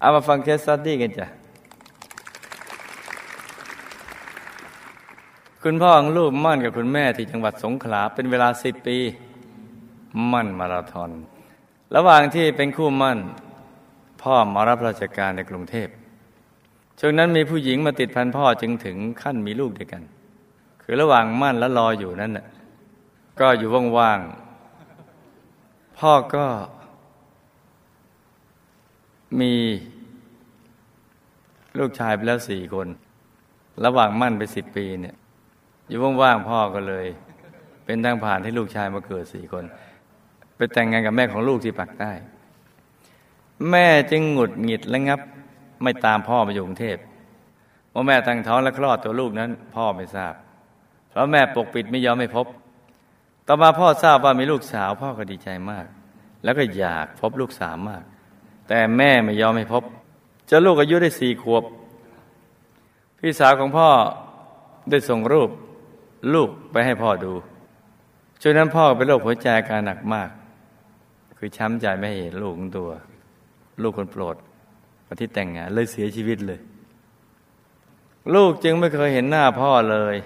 เอามาฟัง case study กันจ้ะ คุณพ่อของลูกหมั้นกับคุณแม่ที่จังหวัดสงขลาเป็นเวลาสิบปี หมั้นมาราธอน ระหว่างที่เป็นคู่หมั้น พ่อมารับราชการในกรุงเทพช่วงนั้นมีผู้หญิงมาติดพันพ่อจึงถึงขั้นมีลูกด้วยกัน คือระหว่างหมั้นและรออยู่นั้นน่ะก็อยู่ว่างๆพ่อก็ มีลูกชายไปแล้วสี่คน ระหว่างมั่นไปสิบปีเนี่ย อยู่ว่างๆพ่อก็เลย เป็นทางผ่านให้ลูกชายมาเกิดสี่คน ไปแต่งงานกับแม่ของลูกที่ปักใต้แม่จึงหงุดหงิดและงับ ไม่ตามพ่อมาอยู่กรุงเทพว่าแม่ตั้งท้องและคลอดตัวลูกนั้น พ่อไม่ทราบ เพราะแม่ปกปิดไม่ยอมไม่พบ ต่อมาพ่อทราบว่ามีลูกสาว พ่อก็ดีใจมาก แล้วก็อยากพบลูกสาวมาก แต่แม่ไม่ยอมไม่พบจนลูกอายุได้สี่ขวบ พี่สาวของพ่อได้ส่งรูป ลูกไปให้พ่อดูช่วงนั้นพ่อเป็นโรคหัวใจการหนักมาก คือช้ำใจไม่เห็นลูกของตัว ลูกคนโปรดวันที่แต่งงานเลยเสียชีวิตเลย ลูกจึงไม่เคยเห็นหน้าพ่อเลย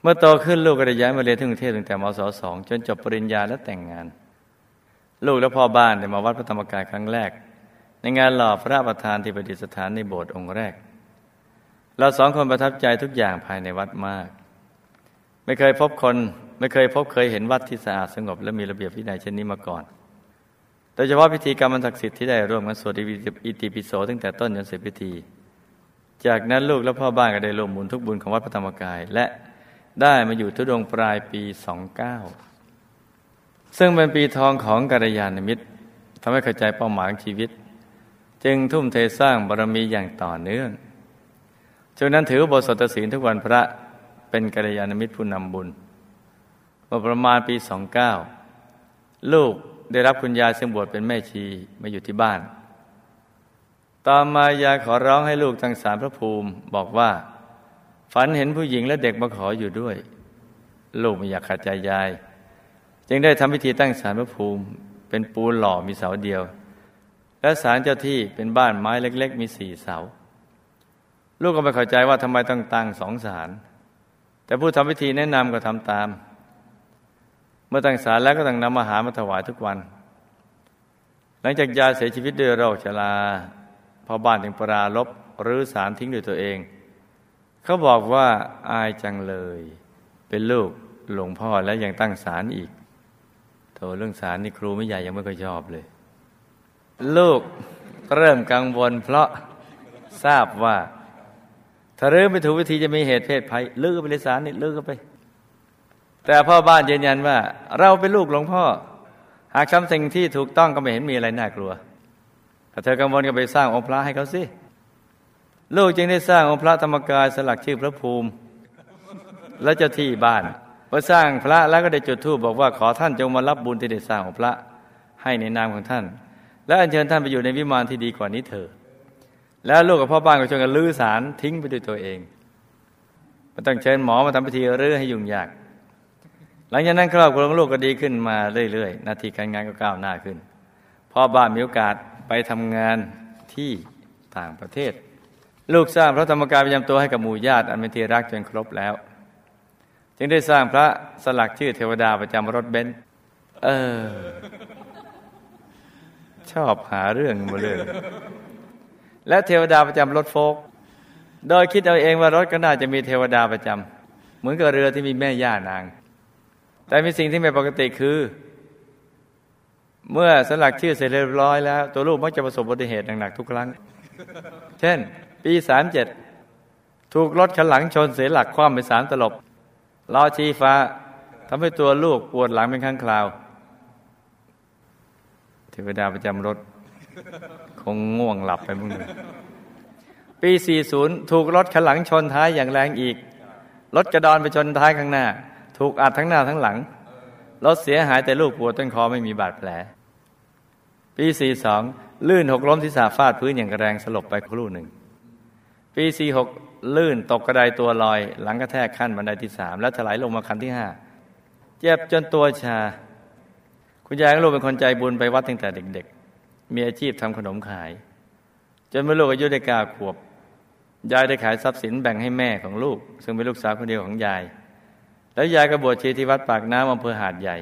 เมื่อโตขึ้นลูกก็ได้ย้ายมาเรียนที่กรุงเทพตั้งแต่มศสองจนจบปริญญาและแต่งงาน ลูกและพ่อบ้านได้มาวัดพระธรรมกายครั้งแรก ในงานหล่อพระประธานที่ประดิษฐานในโบสถ์องค์แรก เราสองคนประทับใจทุกอย่างภายในวัดมาก ไม่เคยพบคนไม่เคยพบเคยเห็นวัดที่สะอาดสงบและมีระเบียบวินัยเช่นนี้มาก่อน โดยเฉพาะพิธีกรรมศักดิ์สิทธิ์ที่ได้ร่วมกันสวดอิติปิโสตั้งแต่ต้นจนเสร็จพิธี จากนั้นลูกและพ่อบ้านก็ได้ร่วมบุญทุกบุญของวัดพระธรรมกายและได้มาอยู่ทุดงปลายปี 29 ซึ่งเป็นปีทองของกัลยาณมิตรทำให้เข้าใจเป้าหมายชีวิต จึงทุ่มเทสร้างบารมีอย่างต่อเนื่องช่วงนั้นถือบทสวดศีลทุกวันพระเป็นกัลยาณมิตรผู้นำบุญเมื่อประมาณปี29ลูกได้รับคุณยายซึ่งบวชเป็นแม่ชีมาอยู่ที่บ้าน ต่อมายายขอร้องให้ลูกตั้งสารพระภูมิบอกว่า ฝันเห็นผู้หญิงและเด็กมาขออยู่ด้วย ลูกไม่อยากขัดใจยาย จึงได้ทำพิธีตั้งสารพระภูมิ เป็นปูนหล่อมีเสาเดียว และสารเจ้าที่เป็นบ้านไม้เล็ก ๆ มีสี่เสา ลูกก็ไม่เข้าใจว่าทำไมต้องตั้งสองสารแต่ผู้ทำพิธีแนะนำก็ทำตาม เมื่อตั้งศาลแล้วก็ต้องนำอาหารมาถวายทุกวัน หลังจากยาเสียชีวิตด้วยโรคชราพอบ้านถึงปราลบหรือสารทิ้งด้วยตัวเอง เขาบอกว่าอายจังเลย เป็นลูกหลวงพ่อและยังตั้งศาลอีก โถเรื่องศาลนี่ครูไม่ใหญ่ยังไม่ค่อยชอบเลย ลูกเริ่มกังวล เพราะทราบว่า ถ้าเริ่มไปถูกวิธีจะมีเหตุเพศภัยลื้อไปเลยสารนี่ลื้อไป แต่พ่อบ้านยืนยันว่า เราเป็นลูกหลวงพ่อ หากทำสิ่งที่ถูกต้องก็ไม่เห็นมีอะไรน่ากลัวถ้าเธอกังวลก็ไปสร้างองค์พระให้เขาสิลูกจึงได้สร้างองค์พระธรรมกายสลักชื่อพระภูมิ และเจ้าที่บ้าน อสร้างพระแล้วก็ได้จุดธูปบอกว่าขอท่านจงมารับบุญที่ได้สร้างของพระให้ในนามของท่าน และอัญเชิญท่านไปอยู่ในวิมานที่ดีกว่านี้เถิดแล้วลูกกับพ่อบ้านก็ชวยกันลื้อสารทิ้งไปด้วยตัวเองมันต้องเชิญหมอมาทำพิธีรื้อให้ยุ่งยาก หลังจากนั้นครอบครัวของลูกก็ดีขึ้นมาเรื่อยๆนาทีการงานก็ก้าวหน้าขึ้นพ่อบ้านมีโอกาสไปทำงานที่ต่างประเทศ ลูกสร้างพระธรรมกายประจำตัวให้กับหมู่ญาติอันเป็นที่รักจนครบแล้ว จึงได้สร้างพระสลักชื่อเทวดาประจำรถเบนซ์เออ ชอบหาเรื่องมาเรื่องและเทวดาประจำรถโฟก โดยคิดเอาเองว่ารถก็น่าจะมีเทวดาประจำเหมือนกับเรือที่มีแม่ย่านาง แต่มีสิ่งที่ไม่ปกติคือ เมื่อสลักชื่อเสร็จเรียบร้อยแล้ว ตัวลูกมักจะประสบอุบัติเหตุหนักๆทุกครั้ง เช่น ปีสามเจ็ดถูกรถขันหลังชนเสียหลักคว่ำไปสามตลบ ล้อชี้ฟ้าทำให้ตัวลูกปวดหลังเป็นครั้งคราวเทวดาประจำรถ คงง่วงหลับไปมึงปี 40 ถูกรถขันหลังชนท้ายอย่างแรงอีก รถกระดอนไปชนท้ายข้างหน้า ถูกอัดทั้งหน้าทั้งหลัง รถเสียหายแต่ลูกปวดต้นคอไม่มีบาดแผล ปีสี่สองลื่นหกล้มที่สาฟาดพื้นอย่างแรงสลบไปครู่หนึ่ง ปีสี่หก ลื่นตกกระไดตัวลอย หลังกระแทกขั้นบันไดที่สามแล้วถลายลงมาคันที่ห้าเจ็บจนตัวชา คุณยายของลูกเป็นคนใจบุญไปวัดตั้งแต่เด็ก ๆ มีอาชีพทำขนมขาย จนเมื่อลูกอายุได้เก้าขวบยายได้ขายทรัพย์สินแบ่งให้แม่ของลูก ซึ่งเป็นลูกสาวคนเดียวของยาย แล้วยายก็บวชชีที่วัดปากน้ำอำเภอหาดใหญ่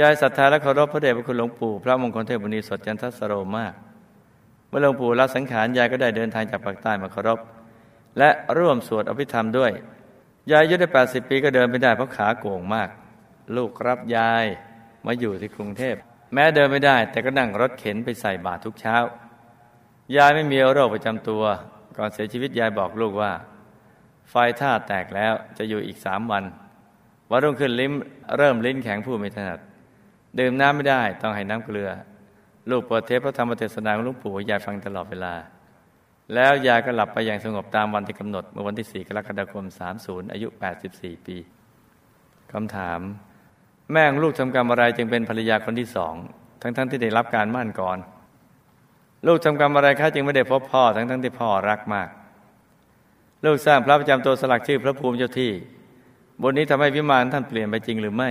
ยายศรัทธาและเคารพพระเดชพระคุณหลวงปู่พระมงคลเทพบุญสดจันทสโรมาก เมื่อหลวงปู่รับสังขารยายก็ได้เดินทางจากปากใต้มาเคารพ และร่วมสวดอภิธรรมด้วย ยายอายุได้ 80 ปีก็เดินไม่ได้เพราะขาโก่งมาก ลูกรับยายมาอยู่ที่กรุงเทพ แม้เดินไม่ได้ แต่ก็นั่งรถเข็นไปใส่บาตรทุกเช้า ยายไม่มีโรคประจำตัว ก่อนเสียชีวิตยายบอกลูกว่า ไฟท่าแตกแล้วจะอยู่อีกสามวันวันรุ่งขึ้นลิ้มเริ่มลิ้นแข็งผู้ไม่ถนัดดื่มน้ำไม่ได้ต้องให้น้ำเกลือ ลูกเปิดเทปพระธรรมเทศนาของหลวงปู่ยายฟังตลอดเวลา แล้วยายก็หลับไปอย่างสงบตามวันที่กำหนด เมื่อวันที่ 4 กรกฎาคม 30 อายุ 84 ปีคำถาม แม่ของลูกทำกรรมอะไรจึงเป็นภรรยาคนที่สอง ทั้งๆทที่ได้รับการมั่นก่อน ลูกทำกรรมอะไรคะจึงไม่ได้พบพ่อ ทั้งๆทที่พ่อรักมาก ลูกสร้างพระประจำตัวสลักชื่อพระภูมิเจ้าที่ บนนี้ทำให้วิมานท่านเปลี่ยนไปจริงหรือไม่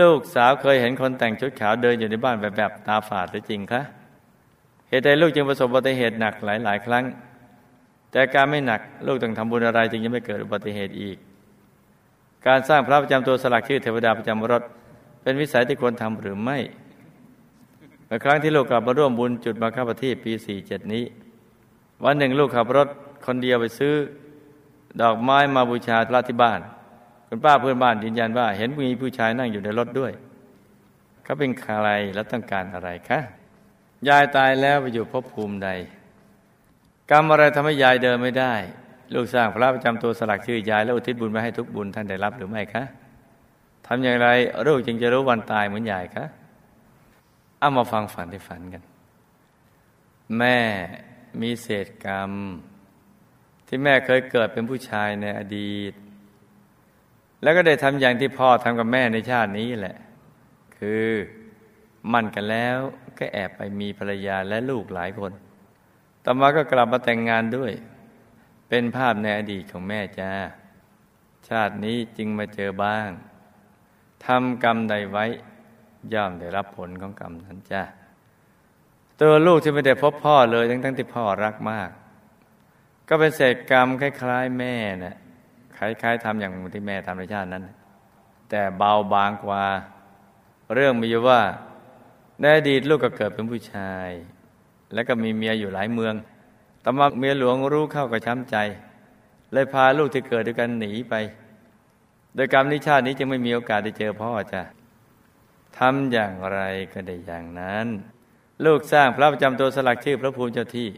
ลูกสาวเคยเห็นคนแต่งชุดขาวเดินอยู่ในบ้านแบบแบบตาฝาดหรือจริงคะ เหตุใดลูกจึงประสบอุบัติเหตุหนักหลายๆครั้ง แต่การไม่หนักลูกต้องทำบุญอะไรจึงจะไม่เกิดอุบัติเหตุอีก การสร้างพระประจำตัวสลักชื่อเทวดาประจำรถ เป็นวิสัยที่ควรทำหรือไม่เมื่อครั้งที่ลูกกลับมาร่วมบุญจุดมาฆปที่ปี47นี้ วันหนึ่งลูกขับรถคนเดียวไปซื้อ ดอกไม้มาบูชาพระที่บ้าน คุณป้าเพื่อนบ้านยืนยันว่า เห็นมีผู้ชายนั่งอยู่ในรถด้วยเขาเป็นใครและต้องการอะไรคะ ยายตายแล้วไปอยู่ภพภูมิใด กรรมอะไรทำให้ยายเดินไม่ได้ ลูกสร้างพระประจำตัวสลักชื่อยาย แล้วอุทิศบุญไปให้ทุกบุญท่านได้รับหรือไม่คะทำอย่างไรลูกจึงจะรู้วันตายเหมือนยายคะเอามาฟังฝันที่ฝันกัน แม่มีเศษกรรม ที่แม่เคยเกิดเป็นผู้ชายในอดีต แล้วก็ได้ทำอย่างที่พ่อทำกับแม่ในชาตินี้แหละ คือ มั่นกันแล้วก็แอบไปมีภรรยาและลูกหลายคน ต่อมาก็กลับมาแต่งงานด้วย เป็นภาพในอดีตของแม่จ้า ชาตินี้จึงมาเจอบ้าง ทำกรรมใดไว้ ย่อมได้รับผลของกรรมนั้นจ้า ตัวลูกที่ไม่ได้พบพ่อเลยทั้งๆที่พ่อรักมาก ก็เป็นเศษกรรมคล้ายๆ แม่นะ่ะคล้ายๆทำอย่างที่แม่ทำในชาตินั้น แต่เบาบางกว่า เรื่องมีอยู่ว่า ในอดีตลูกก็เกิดเป็นผู้ชาย แล้วก็มีเมียอยู่หลายเมืองต่มาเมียหลวงรู้เข้าก็ช้ำใจ เลยพาลูกที่เกิดด้วยกันหนีไป โดยกรรมนิชาตินี้จึงไม่มีโอกาสได้เจอพ่อจ้ะทำอย่างไรก็ได้อย่างนั้น ลูกสร้างพระประจำตัวสลักชื่อพระภูมิเจ้าที่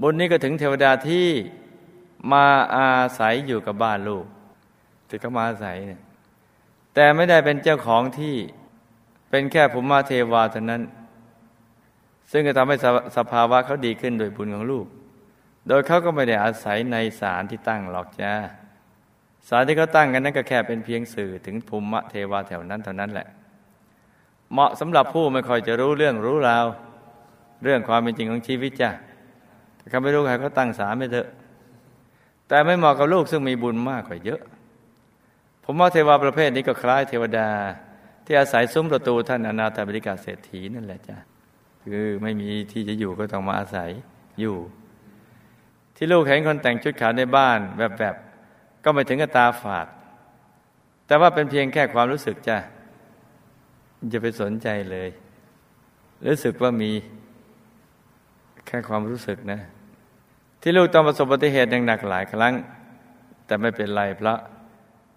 บุญนี้ก็ถึงเทวดาที่มาอาศัยอยู่กับบ้านลูกที่เขามาอาศัยเนี่ยแต่ไม่ได้เป็นเจ้าของที่ เป็นแค่ภูมิมาเทวาเท่านั้น ซึ่งจะทำให้สภาวะเขาดีขึ้นโดยบุญของลูก โดยเขาก็ไม่ได้อาศัยในศาลที่ตั้งหรอกจ้าศาลที่เขาตั้งกันนั้นก็แค่เป็นเพียงสื่อถึงภูมิเทวาแถวนั้นเท่านั้นแหละ เหมาะสำหรับผู้ไม่ค่อยจะรู้เรื่องรู้ราว เรื่องความเป็นจริงของชีวิตจ้ะแต่เขาไม่รู้ใครเขาตั้งศาลไม่เถอะ แต่ไม่เหมาะกับลูกซึ่งมีบุญมากกว่าเยอะผมว่าเทวาประเภทนี้ก็คล้ายเทวดา ที่อาศัยซุ้มประตูท่านอนาถบริกาเศรษฐีนั่นแหละจ้ะคือไม่มีที่จะอยู่ก็ต้องมาอาศัยอยู่ ที่ลูกเห็นคนแต่งชุดขาวในบ้านแบบๆก็ไม่ถึงกับตาฝาด แต่ว่าเป็นเพียงแค่ความรู้สึกจ้ะจะไปสนใจเลย รู้สึกว่ามีแค่ความรู้สึกนะ ที่ลูกต้องประสบอุบัติเหตุอย่างหนักหลายครั้ง แต่ไม่เป็นไรเพราะ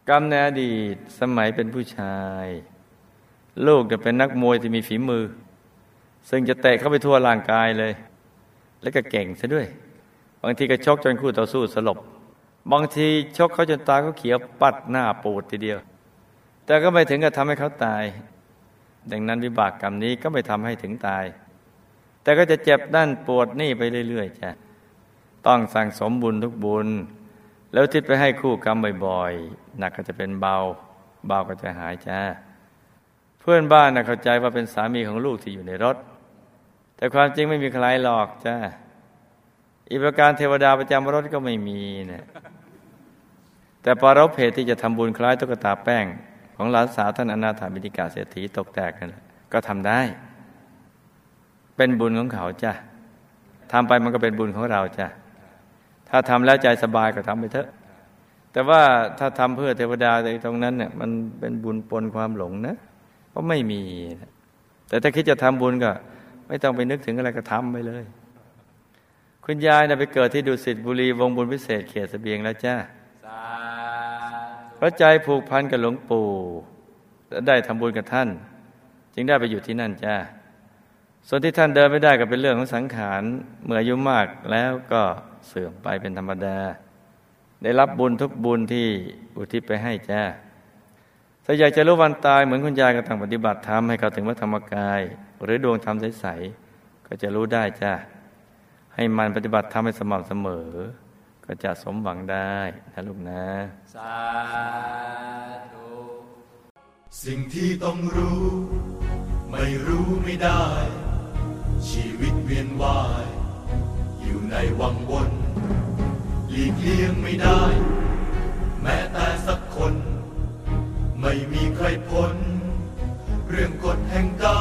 กรรมในอดีตสมัยเป็นผู้ชาย ลูกจะเป็นนักมวยที่มีฝีมือ ซึ่งจะเตะเข้าไปทั่วร่างกายเลย และก็เก่งซะด้วย บางทีก็ชกจนคู่ต่อสู้สลบบางทีชกเขาจนตาเขาเขียวปัดหน้าปูดทีเดียว แต่ก็ไม่ถึงกับทำให้เขาตาย ดังนั้นวิบากกรรมนี้ก็ไม่ทำให้ถึงตาย แต่ก็จะเจ็บนั่นปวดนี่ไปเรื่อย ๆจ้ะต้องสั่งสมบุญทุกบุญ แล้วทิศไปให้คู่กรรมบ่อยๆหนักก็จะเป็นเบา เบาก็จะหายจ้า เพื่อนบ้านนะเข้าใจว่าเป็นสามีของลูกที่อยู่ในรถ แต่ความจริงไม่มีใครหลอกจ้าอีประการเทวดาประจำรถก็ไม่มีเนะี่ยแต่ปารบเพจที่จะทำบุญคล้ายตุ๊กตาแป้ง ของหลานสาวท่านอนาถาบิณิกาเศรษฐีตกแตกนั่นแหละก็ทำได้ เป็นบุญของเขาจ้าทำไปมันก็เป็นบุญของเราจ้ะถ้าทำแล้วใจสบายก็ทำไปเถอะ แต่ว่าถ้าทำเพื่อเทวดาในตรงนั้นเนี่ยมันเป็นบุญปนความหลงนะ เพราะไม่มี แต่ถ้าคิดจะทำบุญก็ ไม่ต้องไปนึกถึงอะไรก็ทำไปเลย คุณยายนะไปเกิดที่ดุสิตบุรีวงบุญพิเศษเขตสเสบียงแล้วจ้าพระใจผูกพันกับหลวงปู่และได้ทำบุญกับท่าน จึงได้ไปอยู่ที่นั่นจ้าส่วนที่ท่านเดินไม่ได้ก็เป็นเรื่องของสังขารเมื่ออายุมากแล้วก็เสื่อมไปเป็นธรรมดา ได้รับบุญทุกบุญที่อุทิศไปให้จ้า ถ้าอยากจะรู้วันตายเหมือนคุณยายก็ต้องปฏิบัติธรรมให้เขาถึงวัดธรรมกาย หรือดวงธรรมใสๆก็จะรู้ได้จ้าให้มันปฏิบัติธรรมให้สม่ำเสมอ ก็จะสมหวังได้นะลูกนะ สาธุ สิ่งที่ต้องรู้ ไม่รู้ไม่ได้ ชีวิตเวียนว่าย อยู่ในวังวน หลีกเลี่ยงไม่ได้ แม้แต่สัก ไม่มีใครพ้น เรื่องกฎแห่งกรรม